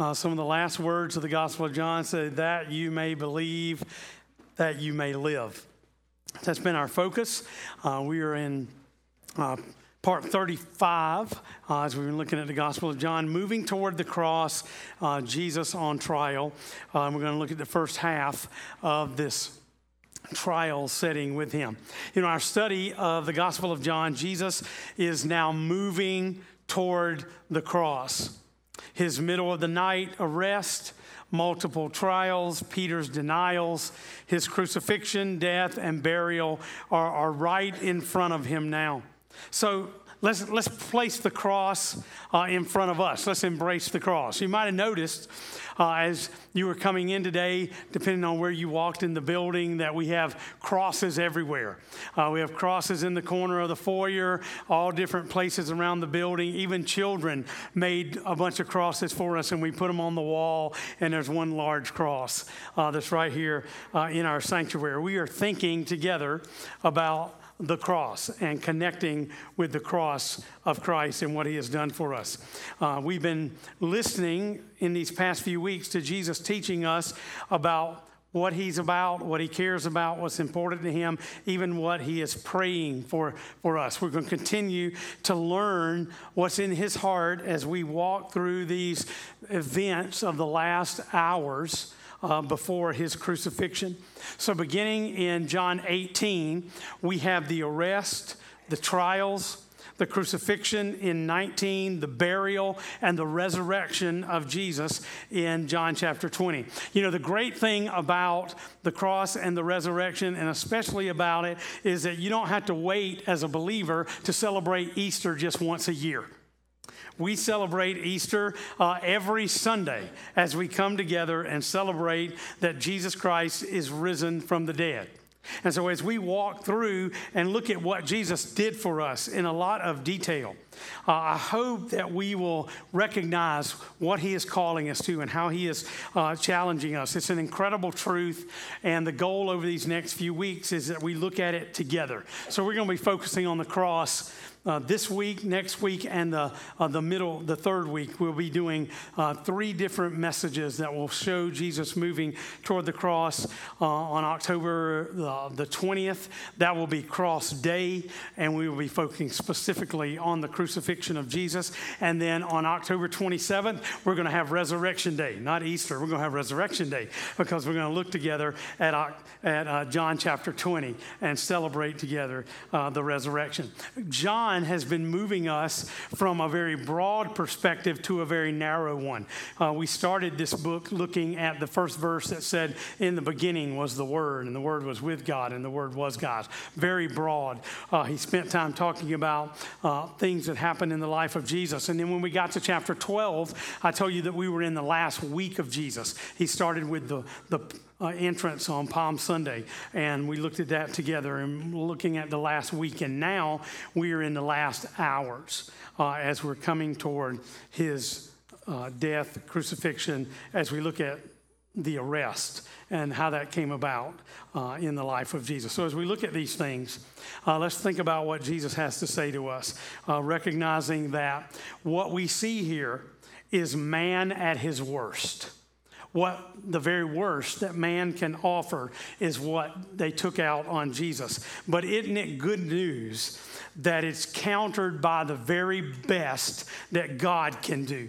Uh, some of the last words of the Gospel of John say, That you may believe, that you may live. That's been our focus. Uh, we are in uh, part 35 uh, as we've been looking at the Gospel of John, moving toward the cross, uh, Jesus on trial. Uh, we're going to look at the first half of this trial setting with him. In our study of the Gospel of John, Jesus is now moving toward the cross. His middle of the night arrest, multiple trials, Peter's denials, his crucifixion, death, and burial are, are right in front of him now. So let's, let's place the cross uh, in front of us. Let's embrace the cross. You might have noticed uh, as you were coming in today, depending on where you walked in the building, that we have crosses everywhere. Uh, we have crosses in the corner of the foyer, all different places around the building. Even children made a bunch of crosses for us, and we put them on the wall, and there's one large cross uh, that's right here uh, in our sanctuary. We are thinking together about the cross and connecting with the cross of Christ and what he has done for us. Uh, we've been listening in these past few weeks to Jesus teaching us about what he's about, what he cares about, what's important to him, even what he is praying for, for us. We're going to continue to learn what's in his heart as we walk through these events of the last hours uh, before his crucifixion. So, beginning in John 18, we have the arrest, the trials, the crucifixion in 19, the burial, and the resurrection of Jesus in John chapter 20. You know, the great thing about the cross and the resurrection, and especially about it, is that you don't have to wait as a believer to celebrate Easter just once a year. We celebrate Easter uh, every Sunday as we come together and celebrate that Jesus Christ is risen from the dead. And so, as we walk through and look at what Jesus did for us in a lot of detail, uh, I hope that we will recognize what He is calling us to and how He is uh, challenging us. It's an incredible truth, and the goal over these next few weeks is that we look at it together. So, we're going to be focusing on the cross uh, this week, next week, and the, uh, the middle, the third week, we'll be doing uh, three different messages that will show Jesus moving toward the cross uh, on October the 20th. That will be Cross Day, and we will be focusing specifically on the crucifixion of Jesus. And then on October 27th, we're going to have Resurrection Day, not Easter. We're going to have Resurrection Day because we're going to look together at, at uh, John chapter 20 and celebrate together uh, the resurrection. John John has been moving us from a very broad perspective to a very narrow one. Uh, we started this book looking at the first verse that said, In the beginning was the Word, and the Word was with God, and the Word was God. Very broad. Uh, he spent time talking about uh, things that happened in the life of Jesus. And then when we got to chapter 12, I told you that we were in the last week of Jesus. He started with the, the uh, entrance on Palm Sunday, and we looked at that together and looking at the last week. And now we are in the last hours uh, as we're coming toward his uh, death, crucifixion, as we look at the arrest and how that came about uh, in the life of Jesus. So, as we look at these things, uh, let's think about what Jesus has to say to us, uh, recognizing that what we see here is man at his worst what the very worst that man can offer is what they took out on Jesus. But isn't it good news that it's countered by the very best that God can do?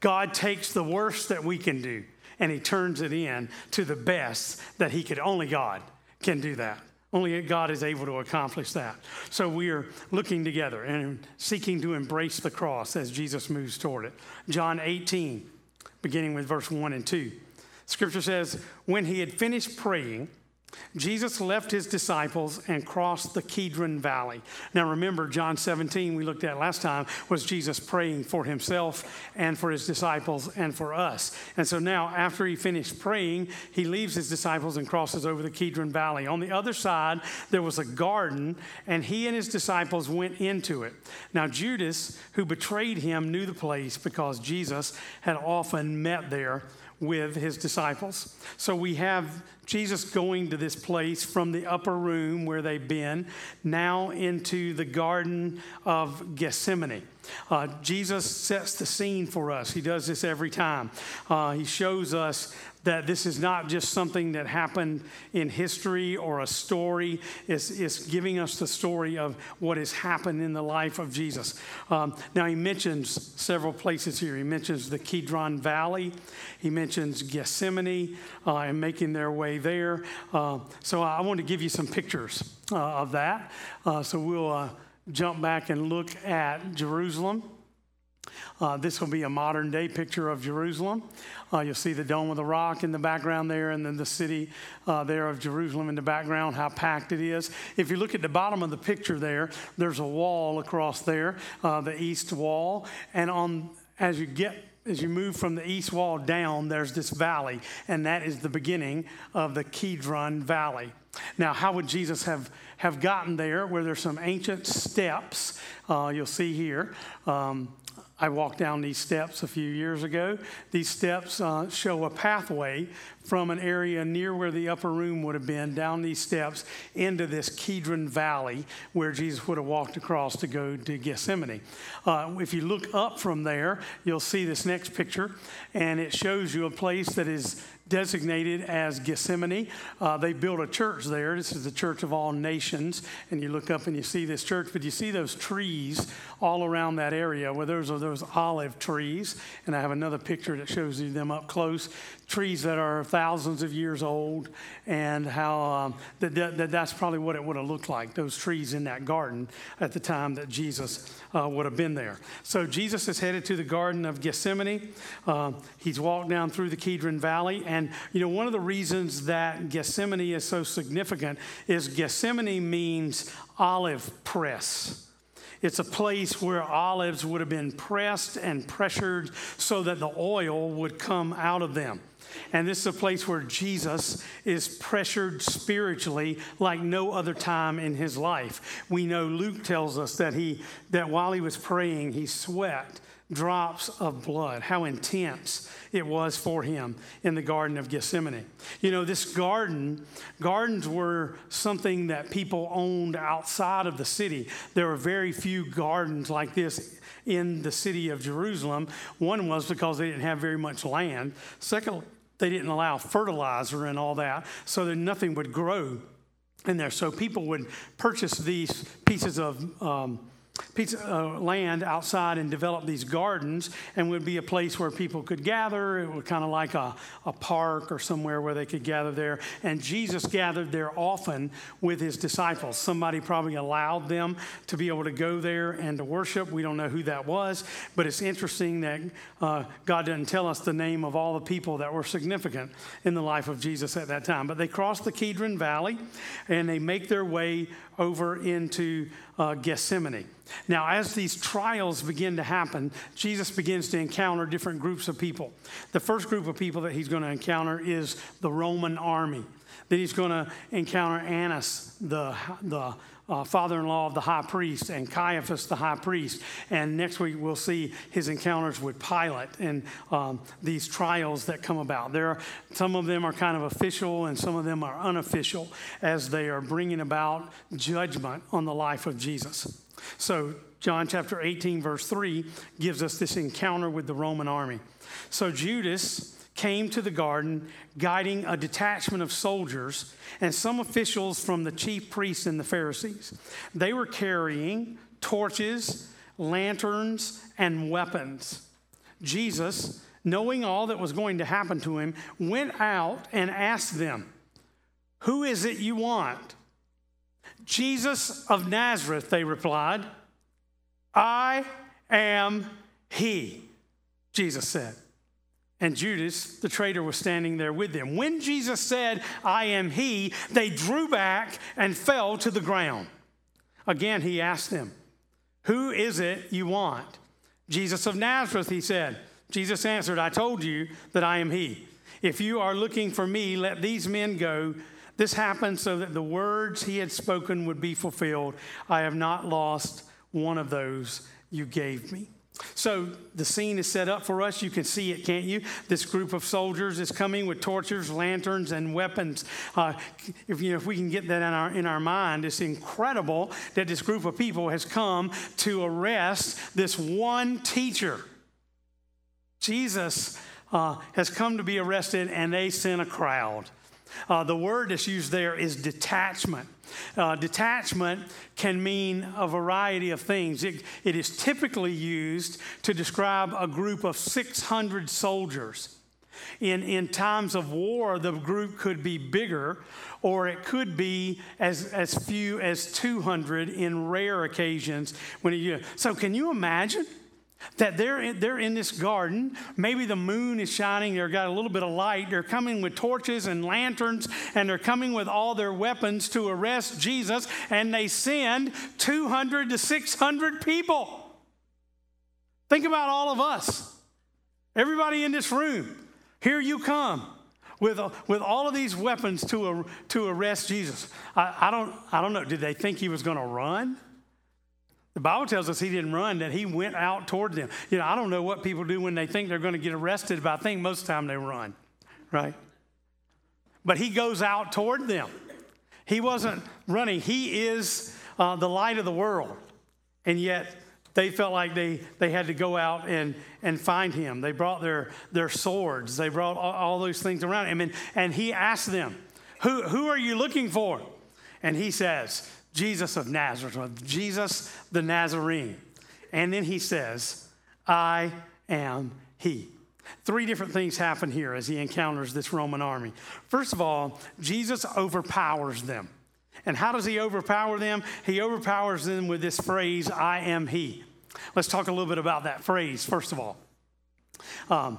God takes the worst that we can do and he turns it in to the best that he could. Only God can do that. Only God is able to accomplish that. So we are looking together and seeking to embrace the cross as Jesus moves toward it. John 18 beginning with verse 1 and 2. Scripture says, When he had finished praying, Jesus left his disciples and crossed the Kidron Valley. Now, remember, John 17, we looked at last time, was Jesus praying for himself and for his disciples and for us. And so now, after he finished praying, he leaves his disciples and crosses over the Kidron Valley. On the other side, there was a garden, and he and his disciples went into it. Now, Judas, who betrayed him, knew the place because Jesus had often met there with his disciples. So we have Jesus going to this place from the upper room where they've been, now into the Garden of Gethsemane. Uh, Jesus sets the scene for us. He does this every time. Uh, he shows us that this is not just something that happened in history or a story. It's, it's giving us the story of what has happened in the life of Jesus. Um, now, he mentions several places here. He mentions the Kidron Valley, he mentions Gethsemane uh, and making their way there. Uh, so, I want to give you some pictures uh, of that. Uh, so, we'll uh, jump back and look at Jerusalem. Uh, this will be a modern day picture of Jerusalem. Uh, you'll see the Dome of the Rock in the background there, and then the city uh, there of Jerusalem in the background, how packed it is. If you look at the bottom of the picture there, there's a wall across there, uh, the east wall. And on as you get as you move from the east wall down, there's this valley, and that is the beginning of the Kidron Valley. Now, how would Jesus have, have gotten there? Where there's some ancient steps, uh, you'll see here. Um, I walked down these steps a few years ago. These steps uh, show a pathway from an area near where the upper room would have been down these steps into this Kidron Valley where Jesus would have walked across to go to Gethsemane. Uh, if you look up from there, you'll see this next picture, and it shows you a place that is designated as Gethsemane. Uh, they built a church there. This is the Church of All Nations. And you look up and you see this church, but you see those trees all around that area where those are those olive trees. And I have another picture that shows you them up close. Trees that are thousands of years old, and how um, that, that, that's probably what it would have looked like, those trees in that garden at the time that Jesus uh, would have been there. So Jesus is headed to the Garden of Gethsemane. Uh, he's walked down through the Kidron Valley, and and, you know, one of the reasons that Gethsemane is so significant is Gethsemane means olive press. It's a place where olives would have been pressed and pressured so that the oil would come out of them. And this is a place where Jesus is pressured spiritually like no other time in his life. We know Luke tells us that he that while he was praying, he sweat drops of blood. How intense it was for him in the Garden of Gethsemane. You know, this garden, gardens were something that people owned outside of the city. There were very few gardens like this in the city of Jerusalem. One was because they didn't have very much land. Second, they didn't allow fertilizer and all that, so that nothing would grow in there. So people would purchase these pieces of um, piece of uh, land outside and develop these gardens and would be a place where people could gather. It was kind of like a, a park or somewhere where they could gather there. And Jesus gathered there often with his disciples. Somebody probably allowed them to be able to go there and to worship. We don't know who that was, but it's interesting that uh, God doesn't tell us the name of all the people that were significant in the life of Jesus at that time. But they cross the Kidron Valley and they make their way over into uh, Gethsemane. Now, as these trials begin to happen, Jesus begins to encounter different groups of people. The first group of people that he's going to encounter is the Roman army. Then he's going to encounter Annas, the, the uh, father in law of the high priest, and Caiaphas, the high priest. And next week, we'll see his encounters with Pilate and um, these trials that come about. There are, some of them are kind of official, and some of them are unofficial as they are bringing about judgment on the life of Jesus. So, John chapter 18, verse 3 gives us this encounter with the Roman army. So, Judas came to the garden guiding a detachment of soldiers and some officials from the chief priests and the Pharisees. They were carrying torches, lanterns, and weapons. Jesus, knowing all that was going to happen to him, went out and asked them, Who is it you want? Jesus of Nazareth, they replied. I am he, Jesus said. And Judas, the traitor, was standing there with them. When Jesus said, I am he, they drew back and fell to the ground. Again, he asked them, Who is it you want? Jesus of Nazareth, he said. Jesus answered, I told you that I am he. If you are looking for me, let these men go. This happened so that the words he had spoken would be fulfilled. I have not lost one of those you gave me. So the scene is set up for us. You can see it, can't you? This group of soldiers is coming with torches, lanterns, and weapons. Uh, if, you know, if we can get that in our, in our mind, it's incredible that this group of people has come to arrest this one teacher. Jesus uh, has come to be arrested, and they sent a crowd. Uh, the word that's used there is detachment. Uh, detachment can mean a variety of things. It, it is typically used to describe a group of 600 soldiers. In, in times of war, the group could be bigger, or it could be as, as few as 200 in rare occasions. When it, so, can you imagine? That they're in, they're in this garden. Maybe the moon is shining. They've got a little bit of light. They're coming with torches and lanterns, and they're coming with all their weapons to arrest Jesus. And they send 200 to 600 people. Think about all of us. Everybody in this room. Here you come with, uh, with all of these weapons to, uh, to arrest Jesus. I, I, don't, I don't know. Did they think he was going to run? The Bible tells us he didn't run, that he went out toward them. You know, I don't know what people do when they think they're going to get arrested, but I think most of the time they run, right? But he goes out toward them. He wasn't running, he is uh, the light of the world. And yet, they felt like they, they had to go out and, and find him. They brought their, their swords, they brought all, all those things around him. And, and he asked them, who, who are you looking for? And he says, Jesus of Nazareth, Jesus the Nazarene. And then he says, I am he. Three different things happen here as he encounters this Roman army. First of all, Jesus overpowers them. And how does he overpower them? He overpowers them with this phrase, I am he. Let's talk a little bit about that phrase, first of all. Um,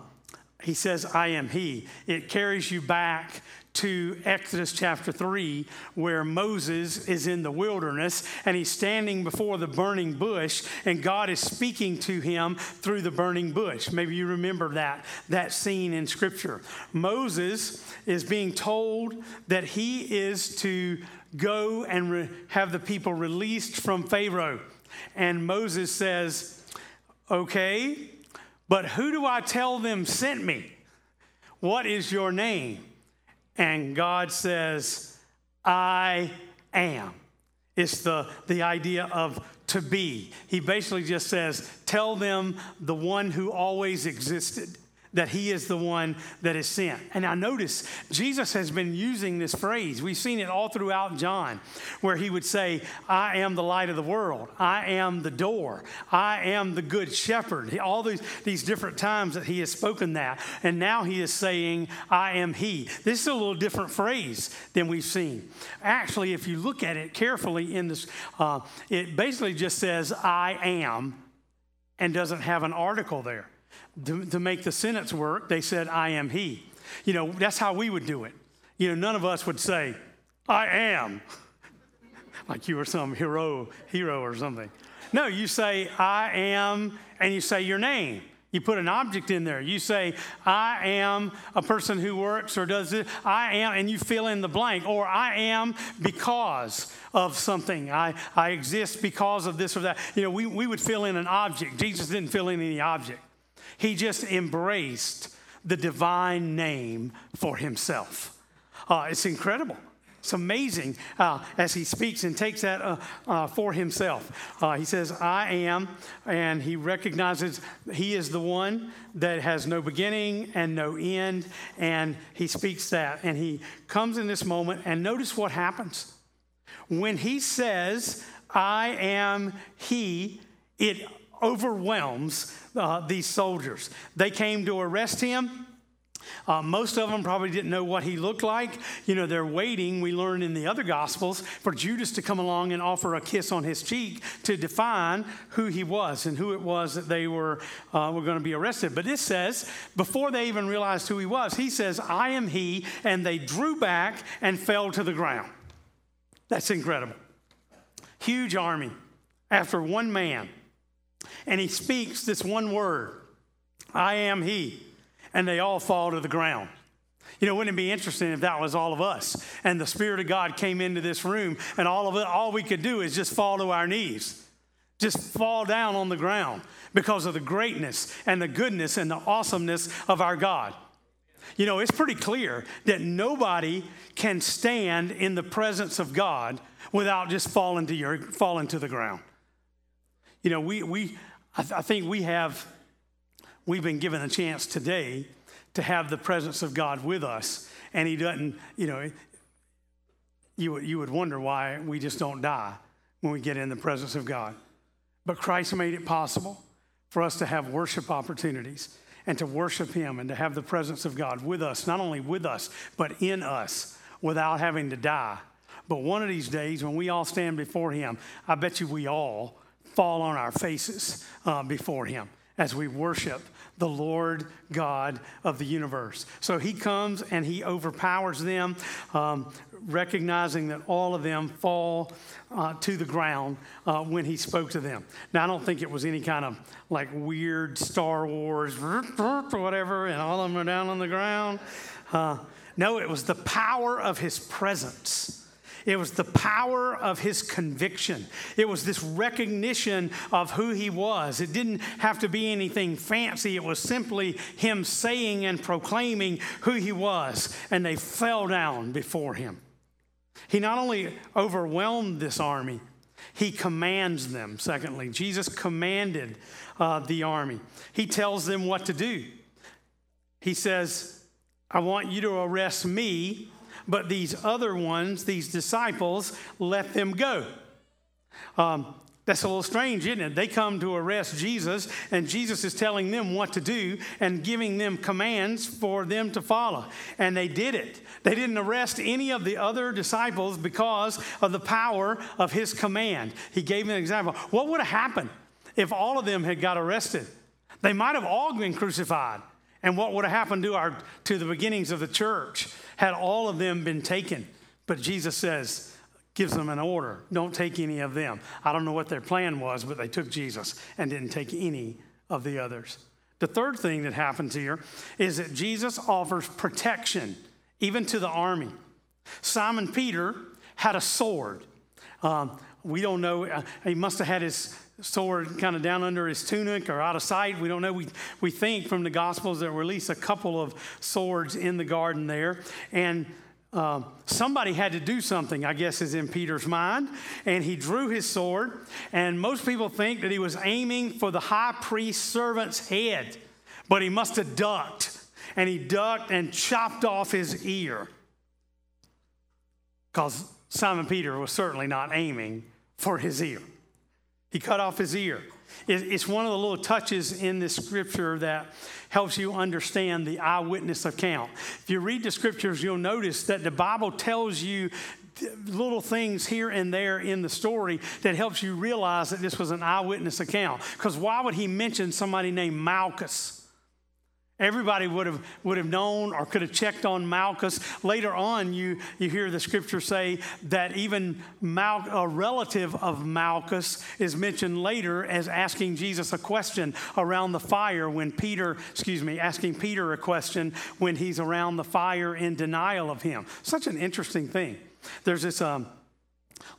he says, I am he. It carries you back to Exodus chapter 3, where Moses is in the wilderness and he's standing before the burning bush, and God is speaking to him through the burning bush. Maybe you remember that, that scene in Scripture. Moses is being told that he is to go and re- have the people released from Pharaoh. And Moses says, Okay, but who do I tell them sent me? What is your name? and God says, I am. It's the, the idea of to be. He basically just says, Tell them the one who always existed that he is the one that is sent. And I notice Jesus has been using this phrase. We've seen it all throughout John, where he would say, I am the light of the world. I am the door. I am the good shepherd. All these, these different times that he has spoken that. And now he is saying, I am he. This is a little different phrase than we've seen. Actually, if you look at it carefully in this, uh, it basically just says, I am, and doesn't have an article there to, to make the sentence work, they said, I am he. You know, that's how we would do it. You know, none of us would say, I am, like you were some hero, hero or something. No, you say, I am, and you say your name. You put an object in there. You say, I am a person who works or does it. I am, and you fill in the blank. Or I am because of something. I, I exist because of this or that. You know, we, we would fill in an object. Jesus didn't fill in any object. He just embraced the divine name for himself. Uh, it's incredible. It's amazing uh, as he speaks and takes that uh, uh, for himself. Uh, he says, I am, and he recognizes he is the one that has no beginning and no end, and he speaks that. And he comes in this moment, and notice what happens. When he says, I am he, it overwhelms uh, these soldiers. They came to arrest him. Uh, most of them probably didn't know what he looked like. You know, they're waiting, we learn in the other Gospels, for Judas to come along and offer a kiss on his cheek to define who he was and who it was that they were, uh, were going to be arrested. But this says, before they even realized who he was, he says, I am he, and they drew back and fell to the ground. That's incredible. Huge army after one man and he speaks this one word I am he. And they all fall to the ground. You know, wouldn't it be interesting if that was all of us and the Spirit of God came into this room and all of it, all we could do is just fall to our knees? just fall down on the ground because of the greatness and the goodness and the awesomeness of our God. You know, it's pretty clear that nobody can stand in the presence of God without just falling to, your, falling to the ground. You know, we, we I, th- I think we have, we've been given a chance today to have the presence of God with us, and He doesn't, you know, you, you would wonder why we just don't die when we get in the presence of God. But Christ made it possible for us to have worship opportunities and to worship Him and to have the presence of God with us, not only with us, but in us without having to die. But one of these days, when we all stand before Him, I bet you we all fall on our faces uh, before Him as we worship the Lord God of the universe. So he comes and he overpowers them, um, recognizing that all of them fall uh, to the ground uh, when he spoke to them. Now, I don't think it was any kind of like weird Star Wars or whatever, and all of them are down on the ground. Uh, no, it was the power of his presence it was the power of his conviction. It was this recognition of who he was. It didn't have to be anything fancy. It was simply him saying and proclaiming who he was, and they fell down before him. He not only overwhelmed this army, he commands them. Secondly, Jesus commanded uh, the army. He tells them what to do. He says, I want you to arrest me but these other ones, these disciples, let them go. Um, that's a little strange, isn't it? They come to arrest Jesus, and Jesus is telling them what to do and giving them commands for them to follow. And they did it. They didn't arrest any of the other disciples because of the power of his command. He gave an example. What would have happened if all of them had got arrested? They might have all been crucified. And what would have happened to, our, to the beginnings of the church had all of them been taken? But Jesus says, gives them an order don't take any of them. I don't know what their plan was, but they took Jesus and didn't take any of the others. The third thing that happens here is that Jesus offers protection even to the army. Simon Peter had a sword. Um, we don't know, uh, he must have had his sword kind of down under his tunic or out of sight. We don't know. We, we think from the Gospels there were at least a couple of swords in the garden there. And uh, somebody had to do something, I guess, is in Peter's mind. And he drew his sword. And most people think that he was aiming for the high priest's servant's head, but he must have ducked. And he ducked and chopped off his ear. Because Simon Peter was certainly not aiming for his ear. He cut off his ear. It's one of the little touches in this scripture that helps you understand the eyewitness account. If you read the scriptures, you'll notice that the Bible tells you little things here and there in the story that helps you realize that this was an eyewitness account. Because why would he mention somebody named Malchus? Everybody would have, would have known or could have checked on Malchus. Later on, you, you hear the scripture say that even Mal, a relative of Malchus is mentioned later as asking Jesus a question around the fire when Peter, excuse me, asking Peter a question when he's around the fire in denial of him. Such an interesting thing. There's this. Um,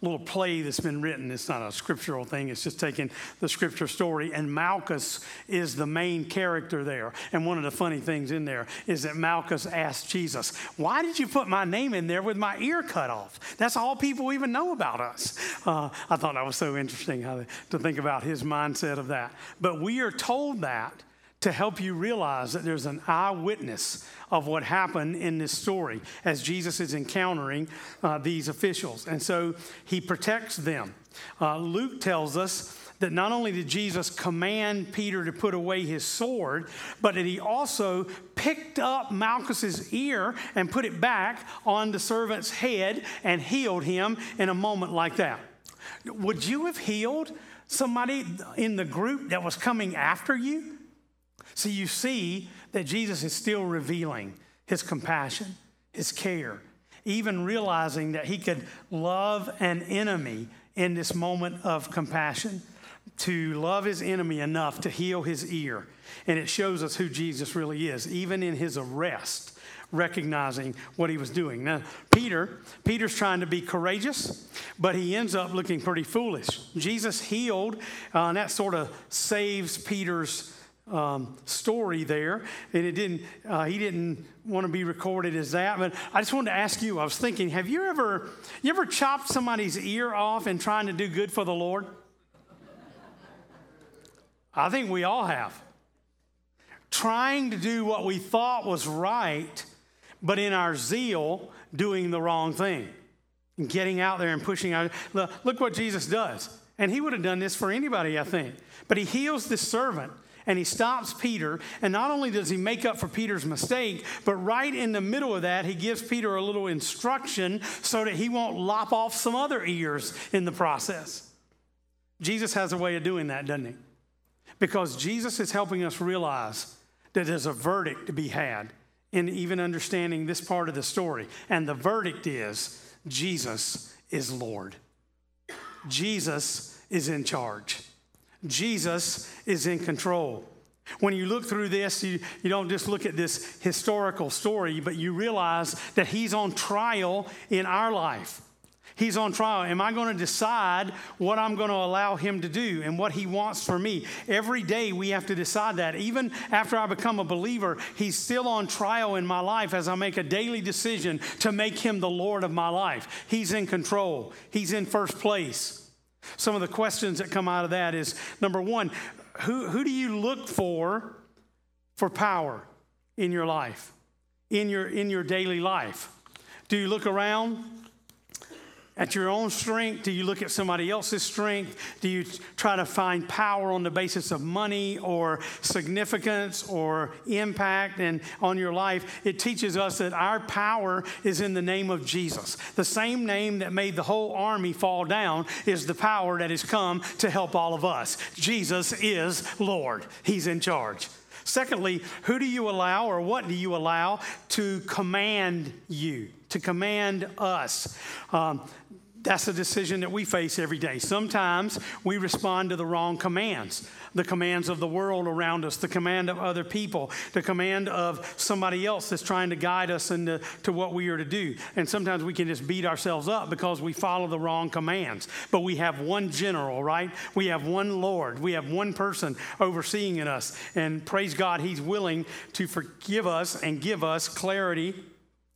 little play that's been written. It's not a scriptural thing, it's just taking the scripture story. And Malchus is the main character there. And one of the funny things in there is that Malchus asked Jesus, Why did you put my name in there with my ear cut off? That's all people even know about us. Uh, I thought that was so interesting how to think about his mindset of that. But we are told that to help you realize that there's an eyewitness of what happened in this story as Jesus is encountering uh, these officials. And so he protects them. Uh, Luke tells us that not only did Jesus command Peter to put away his sword, but that he also picked up Malchus's ear and put it back on the servant's head and healed him in a moment like that. Would you have healed somebody in the group that was coming after you? So you see that Jesus is still revealing his compassion, his care, even realizing that he could love an enemy in this moment of compassion, to love his enemy enough to heal his ear. And it shows us who Jesus really is, even in his arrest, recognizing what he was doing. Now, Peter, Peter's trying to be courageous, but he ends up looking pretty foolish. Jesus healed, uh, and that sort of saves Peter's um, story there, and it didn't. Uh, he didn't want to be recorded as that. But I just wanted to ask you. I was thinking, have you ever, you ever chopped somebody's ear off in trying to do good for the Lord? I think we all have. Trying to do what we thought was right, but in our zeal, doing the wrong thing. Getting out there and pushing out. Look, look what Jesus does. And he would have done this for anybody, I think. But he heals this servant and he stops Peter. And not only does he make up for Peter's mistake, but right in the middle of that, he gives Peter a little instruction so that he won't lop off some other ears in the process. Jesus has a way of doing that, doesn't he? Because Jesus is helping us realize that there's a verdict to be had in even understanding this part of the story. And the verdict is Jesus is Lord, Jesus is in charge. Jesus is in control. When you look through this, you, you don't just look at this historical story, but you realize that He's on trial in our life. He's on trial. Am I going to decide what I'm going to allow him to do and what he wants for me? Every day we have to decide that. Even after I become a believer, he's still on trial in my life as I make a daily decision to make him the Lord of my life. He's in control, he's in first place. Some of the questions that come out of that is number one, who, who do you look for for power in your life, in your, in your daily life? Do you look around? At your own strength? Do you look at somebody else's strength? Do you try to find power on the basis of money or significance or impact and on your life? It teaches us that our power is in the name of Jesus. The same name that made the whole army fall down is the power that has come to help all of us. Jesus is Lord. He's in charge. Secondly, who do you allow or what do you allow to command you, to command us? Um, that's a decision that we face every day. Sometimes we respond to the wrong commands the commands of the world around us, the command of other people, the command of somebody else that's trying to guide us into to what we are to do. And sometimes we can just beat ourselves up because we follow the wrong commands. But we have one general, right? We have one Lord. We have one person overseeing in us. And praise God, He's willing to forgive us and give us clarity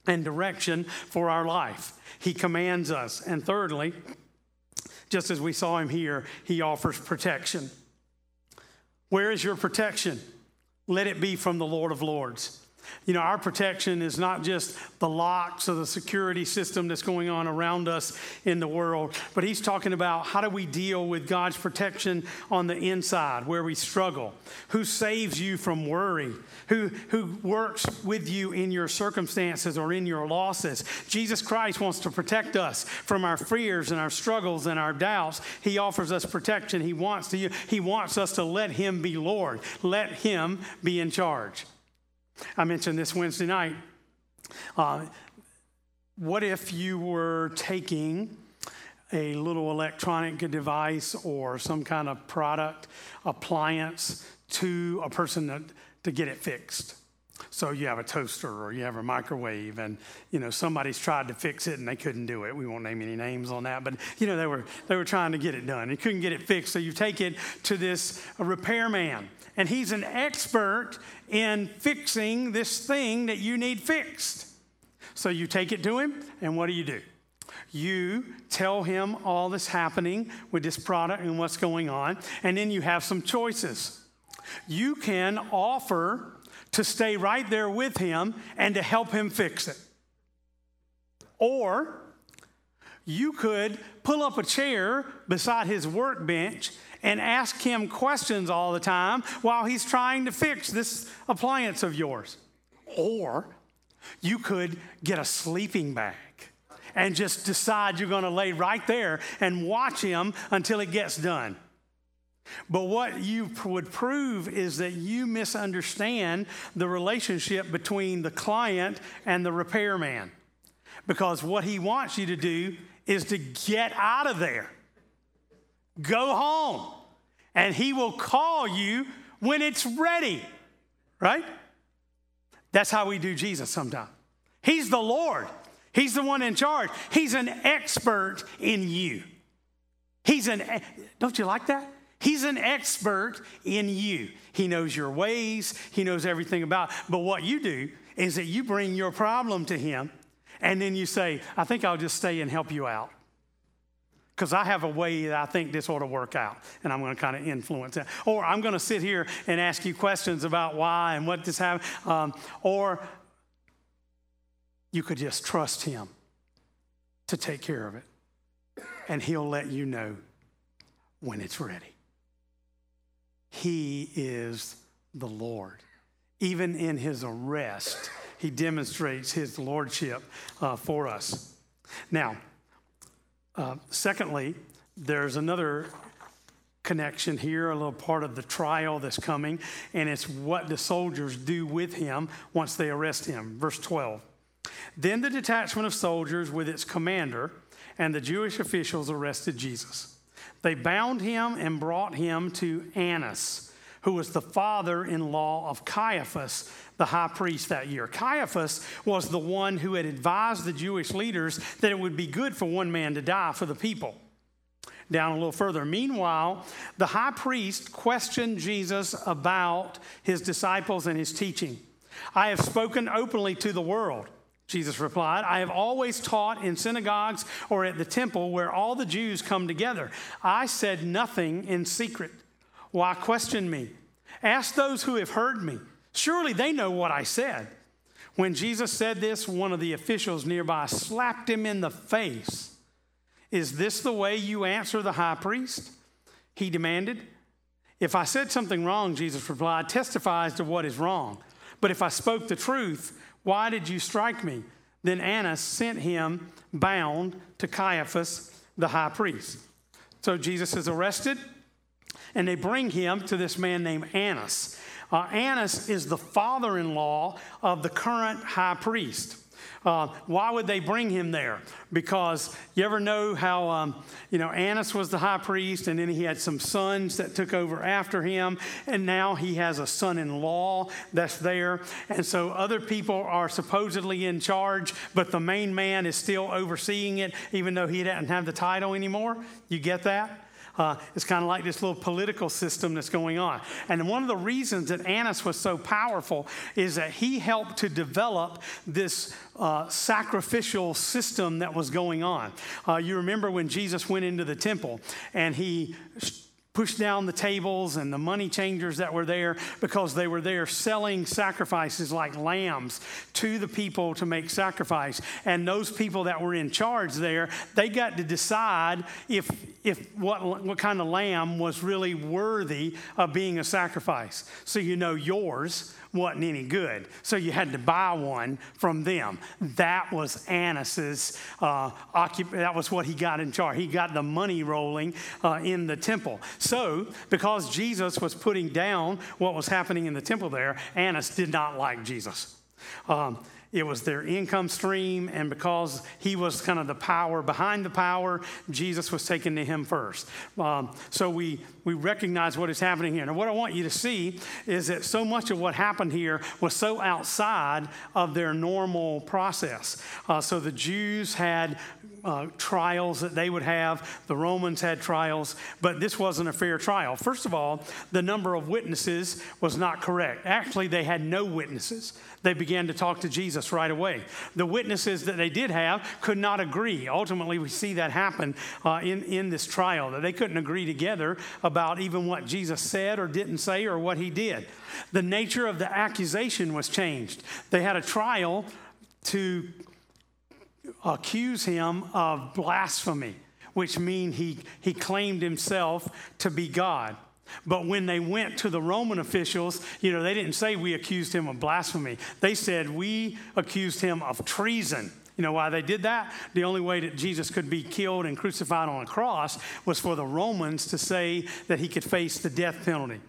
and direction for our life. He commands us. And thirdly, just as we saw him here, he offers protection. Where is your protection? Let it be from the Lord of Lords. You know, our protection is not just the locks or the security system that's going on around us in the world, but he's talking about how do we deal with God's protection on the inside where we struggle? Who saves you from worry? Who, who works with you in your circumstances or in your losses? Jesus Christ wants to protect us from our fears and our struggles and our doubts. He offers us protection. He wants, to, he wants us to let him be Lord, let him be in charge. I mentioned this Wednesday night. Uh, what if you were taking a little electronic device or some kind of product, appliance to a person to get it fixed? So you have a toaster or you have a microwave, and you know somebody's tried to fix it and they couldn't do it. We won't name any names on that, but you know they were they were trying to get it done. They couldn't get it fixed, so you take it to this repairman, and he's an expert in fixing this thing that you need fixed. So you take it to him, and what do you do? You tell him all that's happening with this product and what's going on, and then you have some choices. You can offer to stay right there with him and to help him fix it. Or you could pull up a chair beside his workbench and ask him questions all the time while he's trying to fix this appliance of yours. Or you could get a sleeping bag and just decide you're going to lay right there and watch him until it gets done. But what you would prove is that you misunderstand the relationship between the client and the repairman. Because what he wants you to do is to get out of there, go home, and he will call you when it's ready, right? That's how we do Jesus sometimes. He's the Lord. He's the one in charge. He's an expert in you. He's an, don't you like that? He's an expert in you. He knows your ways, he knows everything about. But what you do is that you bring your problem to him and then you say, I think I'll just stay and help you out. Because I have a way that I think this ought to work out, and I'm going to kind of influence that. Or I'm going to sit here and ask you questions about why and what this happened. Um, or you could just trust Him to take care of it, and He'll let you know when it's ready. He is the Lord. Even in His arrest, He demonstrates His lordship uh, for us. Now, uh, secondly, there's another connection here, a little part of the trial that's coming, and it's what the soldiers do with him once they arrest him. Verse 12. Then the detachment of soldiers with its commander and the Jewish officials arrested Jesus. They bound him and brought him to Annas, who was the father in law of Caiaphas, the high priest that year. Caiaphas was the one who had advised the Jewish leaders that it would be good for one man to die for the people. Down a little further. Meanwhile, the high priest questioned Jesus about his disciples and his teaching. I have spoken openly to the world. Jesus replied, I have always taught in synagogues or at the temple where all the Jews come together. I said nothing in secret. Why question me? Ask those who have heard me. Surely they know what I said. When Jesus said this, one of the officials nearby slapped him in the face. Is this the way you answer the high priest? He demanded. If I said something wrong, Jesus replied, testify as to what is wrong. But if I spoke the truth, why did you strike me? Then Annas sent him bound to Caiaphas, the high priest. So Jesus is arrested, and they bring him to this man named Annas. Uh, Annas is the father in law of the current high priest. Uh, why would they bring him there? Because you ever know how, um, you know, Annas was the high priest, and then he had some sons that took over after him, and now he has a son in law that's there. And so other people are supposedly in charge, but the main man is still overseeing it, even though he doesn't have the title anymore. You get that? Uh, it's kind of like this little political system that's going on. And one of the reasons that Annas was so powerful is that he helped to develop this uh, sacrificial system that was going on. Uh, you remember when Jesus went into the temple and he pushed down the tables and the money changers that were there because they were there selling sacrifices like lambs to the people to make sacrifice. And those people that were in charge there, they got to decide if, if what, what kind of lamb was really worthy of being a sacrifice. So you know yours wasn't any good. So you had to buy one from them. That was Annas's, uh, occup- that was what he got in charge. He got the money rolling uh, in the temple. So because Jesus was putting down what was happening in the temple there, Annas did not like Jesus. Um, it was their income stream, and because he was kind of the power behind the power, Jesus was taken to him first. Um, so we, we recognize what is happening here. Now, what I want you to see is that so much of what happened here was so outside of their normal process. Uh, so the Jews had uh, trials that they would have, the Romans had trials, but this wasn't a fair trial. First of all, the number of witnesses was not correct. Actually, they had no witnesses they began to talk to Jesus right away. The witnesses that they did have could not agree. Ultimately, we see that happen uh, in, in this trial, that they couldn't agree together about even what Jesus said or didn't say or what he did. The nature of the accusation was changed. They had a trial to accuse him of blasphemy, which means he, he claimed himself to be God. But when they went to the Roman officials, you know, they didn't say we accused him of blasphemy. They said we accused him of treason. You know why they did that? The only way that Jesus could be killed and crucified on a cross was for the Romans to say that he could face the death penalty.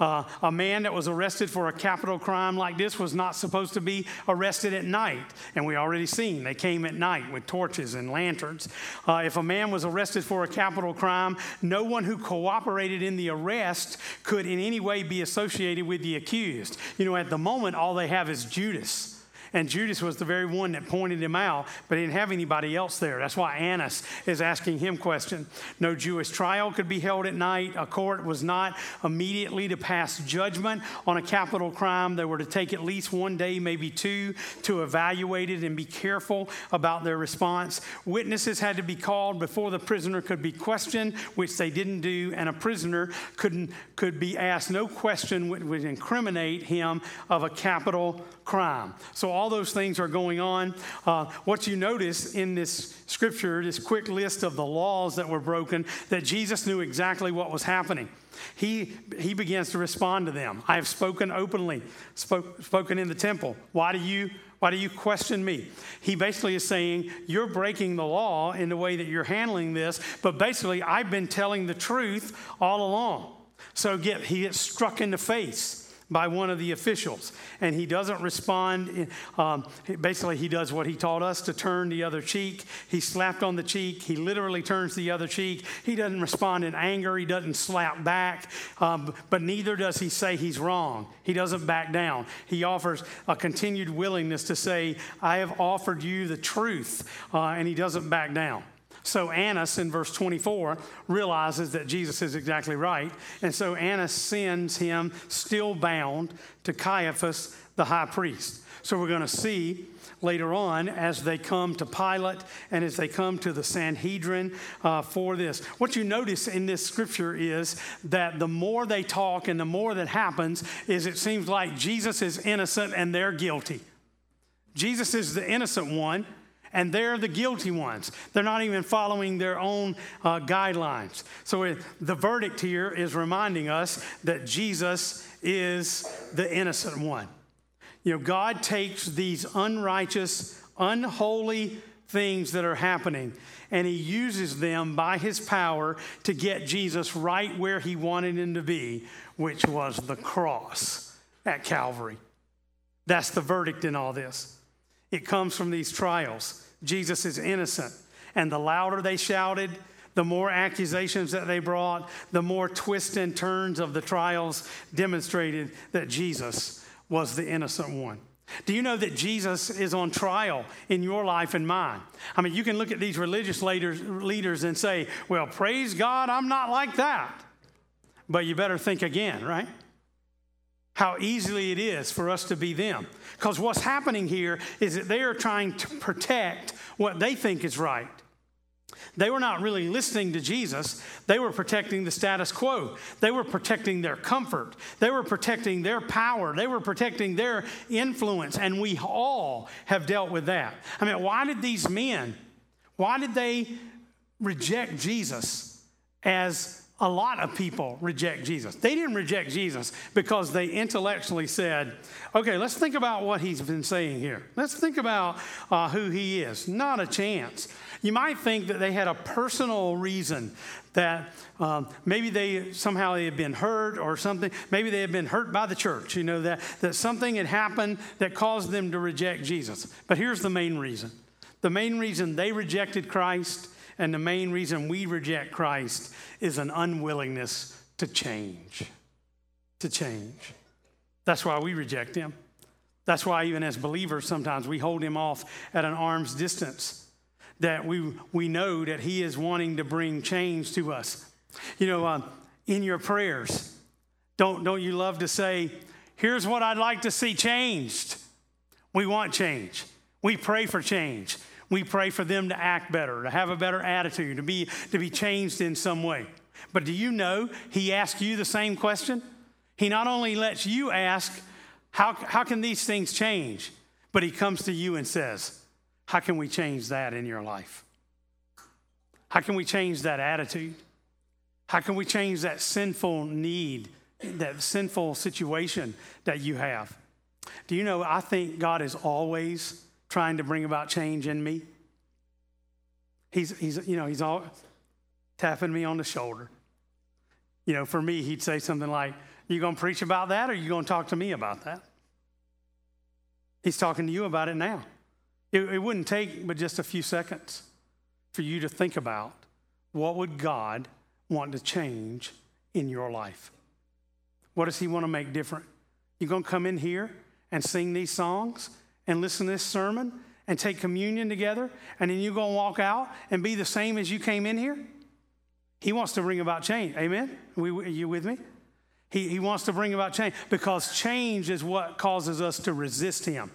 Uh, a man that was arrested for a capital crime like this was not supposed to be arrested at night. And we already seen they came at night with torches and lanterns. Uh, if a man was arrested for a capital crime, no one who cooperated in the arrest could in any way be associated with the accused. You know, at the moment, all they have is Judas. And Judas was the very one that pointed him out, but he didn't have anybody else there. That's why Annas is asking him question. No Jewish trial could be held at night. A court was not immediately to pass judgment on a capital crime. They were to take at least one day, maybe two, to evaluate it and be careful about their response. Witnesses had to be called before the prisoner could be questioned, which they didn't do, and a prisoner couldn't, could be asked no question would, would incriminate him of a capital crime. So all those things are going on. Uh, what you notice in this scripture, this quick list of the laws that were broken, that Jesus knew exactly what was happening. He, he begins to respond to them. I have spoken openly, spoke, spoken in the temple. Why do you why do you question me? He basically is saying, You're breaking the law in the way that you're handling this, but basically, I've been telling the truth all along. So get, he gets struck in the face by one of the officials. And he doesn't respond. Um, basically, he does what he taught us to turn the other cheek. He slapped on the cheek. He literally turns the other cheek. He doesn't respond in anger. He doesn't slap back. Um, but neither does he say he's wrong. He doesn't back down. He offers a continued willingness to say, I have offered you the truth. Uh, and he doesn't back down. So Annas in verse 24 realizes that Jesus is exactly right. And so Annas sends him still bound to Caiaphas, the high priest. So we're going to see later on as they come to Pilate and as they come to the Sanhedrin uh, for this. What you notice in this scripture is that the more they talk and the more that happens, is it seems like Jesus is innocent and they're guilty. Jesus is the innocent one and they're the guilty ones. They're not even following their own uh, guidelines. So it, the verdict here is reminding us that Jesus is the innocent one. You know, God takes these unrighteous, unholy things that are happening and he uses them by his power to get Jesus right where he wanted him to be, which was the cross at Calvary. That's the verdict in all this. It comes from these trials. Jesus is innocent. And the louder they shouted, the more accusations that they brought, the more twists and turns of the trials demonstrated that Jesus was the innocent one. Do you know that Jesus is on trial in your life and mine? I mean, you can look at these religious leaders, and say, well, praise God, I'm not like that. But you better think again, right? How easily it is for us to be them. Because what's happening here is that they are trying to protect what they think is right. They were not really listening to Jesus. They were protecting the status quo. They were protecting their comfort. They were protecting their power. They were protecting their influence. And we all have dealt with that. I mean, why did these men, why did they reject Jesus as a lot of people reject Jesus. They didn't reject Jesus because they intellectually said, okay, let's think about what he's been saying here. Let's think about uh, who he is. Not a chance. You might think that they had a personal reason that um, maybe they somehow they had been hurt or something. Maybe they had been hurt by the church, you know, that, that something had happened that caused them to reject Jesus. But here's the main reason the main reason they rejected Christ and the main reason we reject Christ is an unwillingness to change. To change. That's why we reject him. That's why, even as believers, sometimes we hold him off at an arm's distance, that we, we know that he is wanting to bring change to us. You know, uh, in your prayers, don't, don't you love to say, Here's what I'd like to see changed? We want change. We pray for change. We pray for them to act better, to have a better attitude, to be, to be changed in some way. But do you know he asks you the same question? He not only lets you ask, how, how can these things change? But he comes to you and says, How can we change that in your life? How can we change that attitude? How can we change that sinful need, that sinful situation that you have? Do you know, I think God is always trying to bring about change in me. He's, he's you know, he's all tapping me on the shoulder. You know, for me, he'd say something like, You to preach about that or you to talk to me about that? He's talking to you about it now. It, it wouldn't take but just a few seconds for you to think about what would God want to change in your life? What does he want to make different? You to come in here and sing these songs and listen to this sermon and take communion together, and then you go and walk out and be the same as you came in here? He wants to bring about change. Amen? Are you with me? He, he wants to bring about change because change is what causes us to resist him.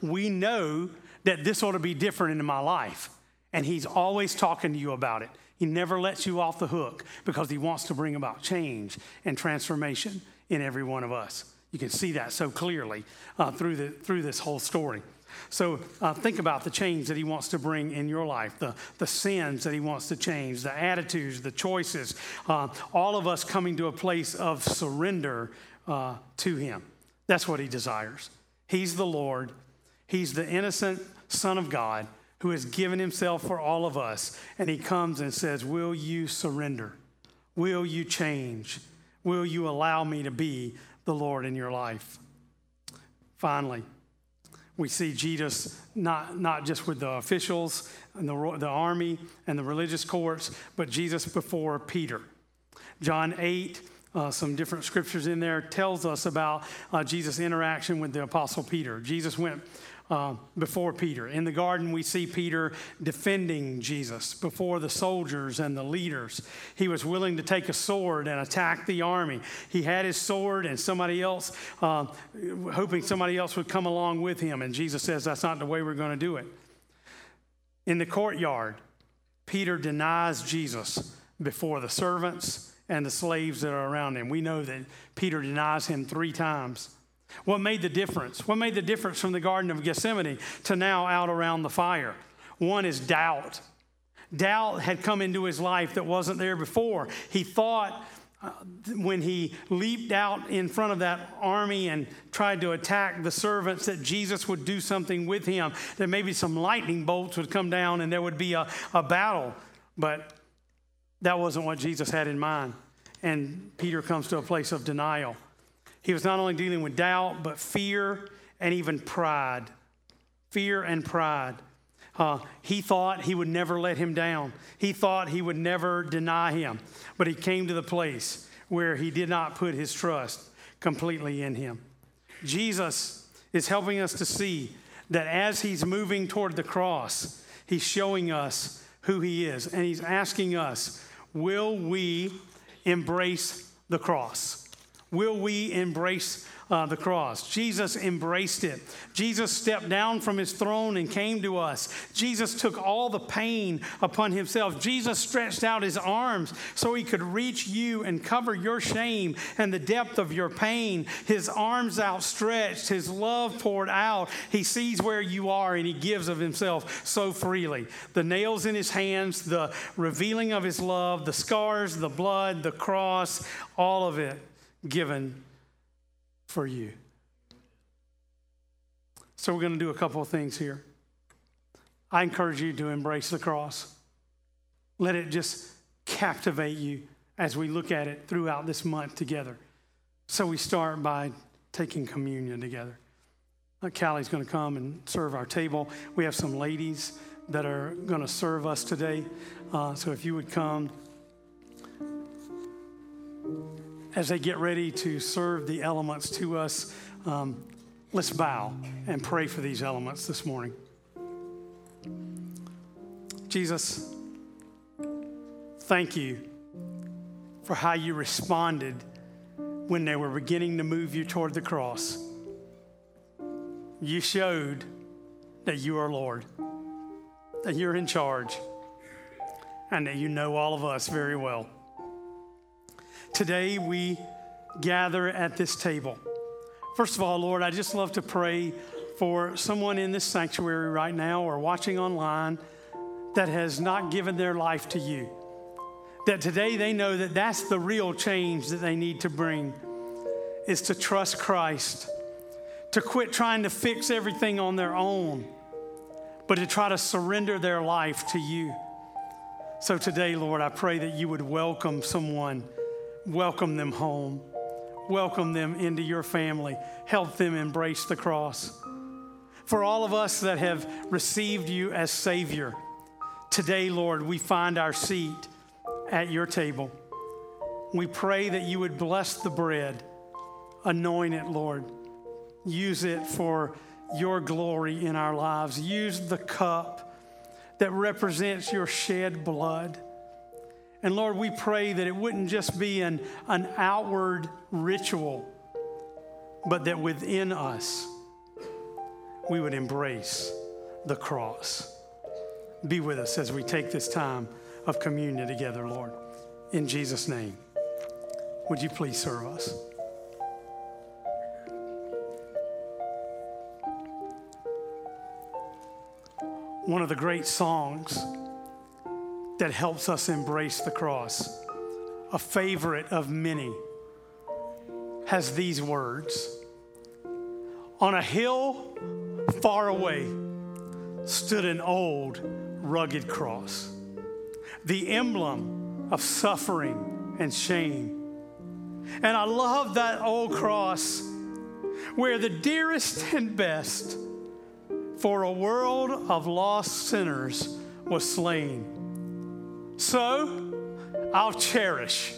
We know that this ought to be different in my life, and he's always talking to you about it. He never lets you off the hook because he wants to bring about change and transformation in every one of us. You can see that so clearly uh, through, the, through this whole story. So uh, think about the change that he wants to bring in your life, the, the sins that he wants to change, the attitudes, the choices, uh, all of us coming to a place of surrender uh, to him. That's what he desires. He's the Lord, he's the innocent Son of God who has given himself for all of us. And he comes and says, Will you surrender? Will you change? Will you allow me to be the Lord in your life? Finally, we see Jesus not, not just with the officials and the, the army and the religious courts, but Jesus before Peter. John 8, uh, some different scriptures in there, tells us about uh, Jesus' interaction with the apostle Peter. Jesus went uh, before Peter. In the garden, we see Peter defending Jesus before the soldiers and the leaders. He was willing to take a sword and attack the army. He had his sword, and somebody else, uh, hoping somebody else would come along with him. And Jesus says, That's not the way we're going to do it. In the courtyard, Peter denies Jesus before the servants and the slaves that are around him. We know that Peter denies him three times. What made the difference? What made the difference from the Garden of Gethsemane to now out around the fire? One is doubt. Doubt had come into his life that wasn't there before. He thought uh, when he leaped out in front of that army and tried to attack the servants that Jesus would do something with him, that maybe some lightning bolts would come down and there would be a, a battle. But that wasn't what Jesus had in mind. And Peter comes to a place of denial. He was not only dealing with doubt, but fear and even pride. Fear and pride. Uh, he thought he would never let him down. He thought he would never deny him. But he came to the place where he did not put his trust completely in him. Jesus is helping us to see that as he's moving toward the cross, he's showing us who he is. And he's asking us, will we embrace the cross? Will we embrace uh, the cross? Jesus embraced it. Jesus stepped down from his throne and came to us. Jesus took all the pain upon himself. Jesus stretched out his arms so he could reach you and cover your shame and the depth of your pain. His arms outstretched, his love poured out. He sees where you are and he gives of himself so freely. The nails in his hands, the revealing of his love, the scars, the blood, the cross, all of it given for you. So, we're going to do a couple of things here. I encourage you to embrace the cross. Let it just captivate you as we look at it throughout this month together. So, we start by taking communion together. Callie's going to come and serve our table. We have some ladies that are going to serve us today. Uh, so, if you would come as they get ready to serve the elements to us, um, let's bow and pray for these elements this morning. Jesus, thank you for how you responded when they were beginning to move you toward the cross. You showed that you are Lord, that you're in charge, and that you know all of us very well. Today we gather at this table. First of all, Lord, I just love to pray for someone in this sanctuary right now or watching online that has not given their life to you. That today they know that that's the real change that they need to bring is to trust Christ, to quit trying to fix everything on their own, but to try to surrender their life to you. So today, Lord, I pray that you would welcome someone welcome them home, welcome them into your family, help them embrace the cross. For all of us that have received you as Savior, today, Lord, we find our seat at your table. We pray that you would bless the bread, anoint it, Lord. Use it for your glory in our lives. Use the cup that represents your shed blood. And Lord, we pray that it wouldn't just be an, an outward ritual, but that within us we would embrace the cross. Be with us as we take this time of communion together, Lord. In Jesus' name, would you please serve us? One of the great songs that helps us embrace the cross, a favorite of many, has these words On a hill far away stood an old rugged cross, the emblem of suffering and shame. And I love that old cross where the dearest and best for a world of lost sinners was slain. So I'll cherish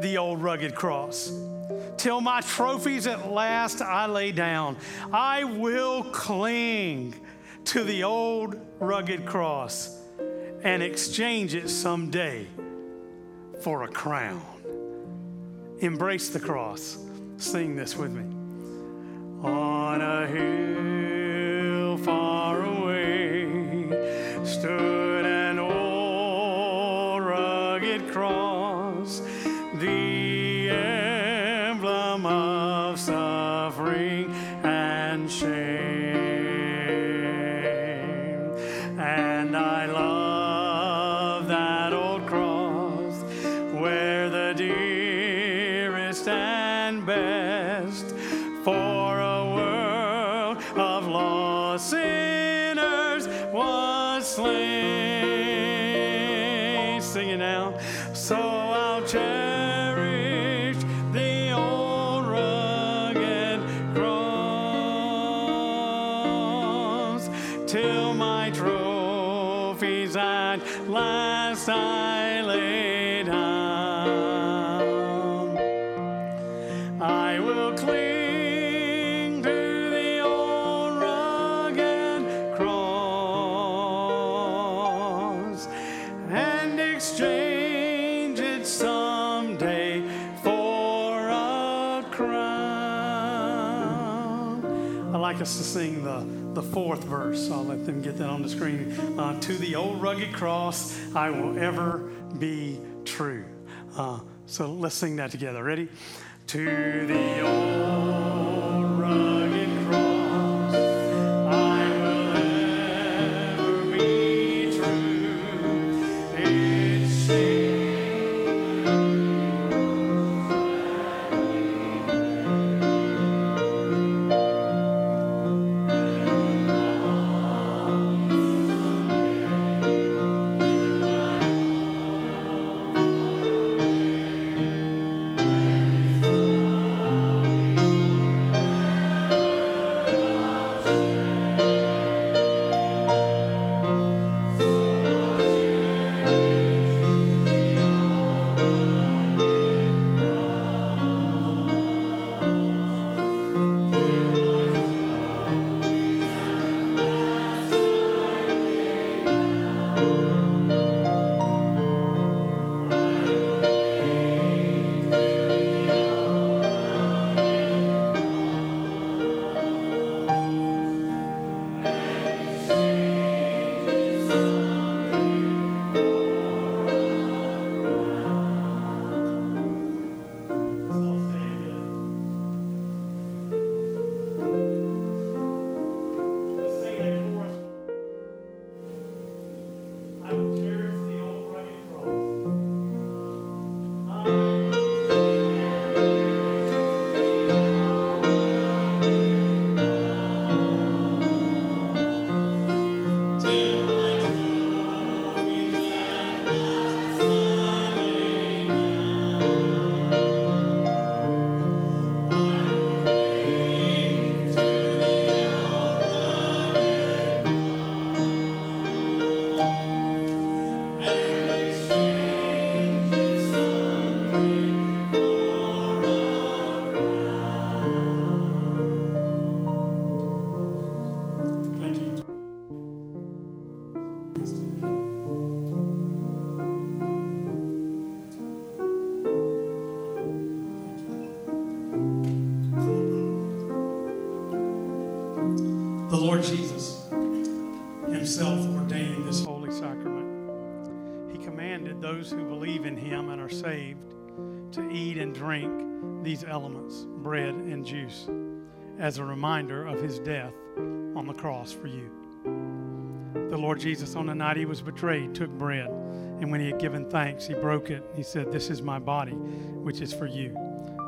the old rugged cross. Till my trophies at last I lay down, I will cling to the old rugged cross and exchange it someday for a crown. Embrace the cross. Sing this with me. On a hill fourth verse. I'll let them get that on the screen. Uh, to the old rugged cross, I will ever be true. Uh, so let's sing that together. Ready? To the old as a reminder of his death on the cross for you. The Lord Jesus, on the night he was betrayed, took bread, and when he had given thanks, he broke it. He said, This is my body, which is for you.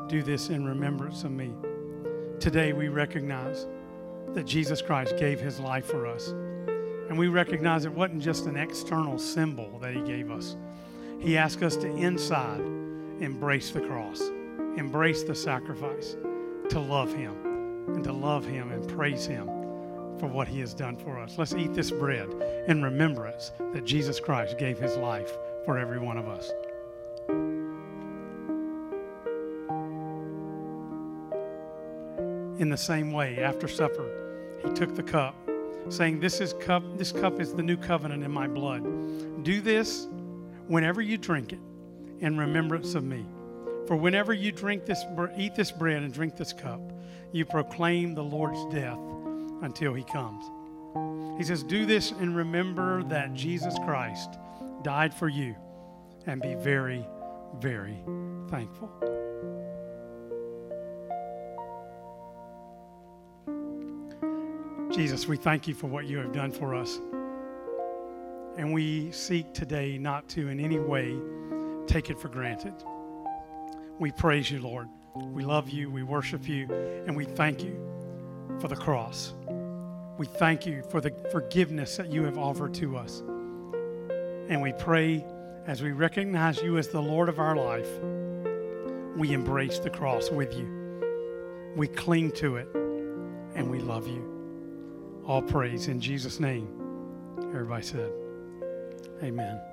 Do this in remembrance of me. Today we recognize that Jesus Christ gave his life for us. And we recognize it wasn't just an external symbol that he gave us. He asked us to inside embrace the cross, embrace the sacrifice, to love him, and to love him and praise him for what he has done for us. Let's eat this bread in remembrance that Jesus Christ gave his life for every one of us. In the same way, after supper, he took the cup, saying, This is cup, this cup is the new covenant in my blood. Do this whenever you drink it in remembrance of me. For whenever you drink this, eat this bread and drink this cup, you proclaim the Lord's death until he comes. He says, Do this and remember that Jesus Christ died for you and be very, very thankful. Jesus, we thank you for what you have done for us. And we seek today not to in any way take it for granted. We praise you, Lord. We love you, we worship you, and we thank you for the cross. We thank you for the forgiveness that you have offered to us. And we pray as we recognize you as the Lord of our life, we embrace the cross with you. We cling to it and we love you. All praise in Jesus' name. Everybody said, Amen.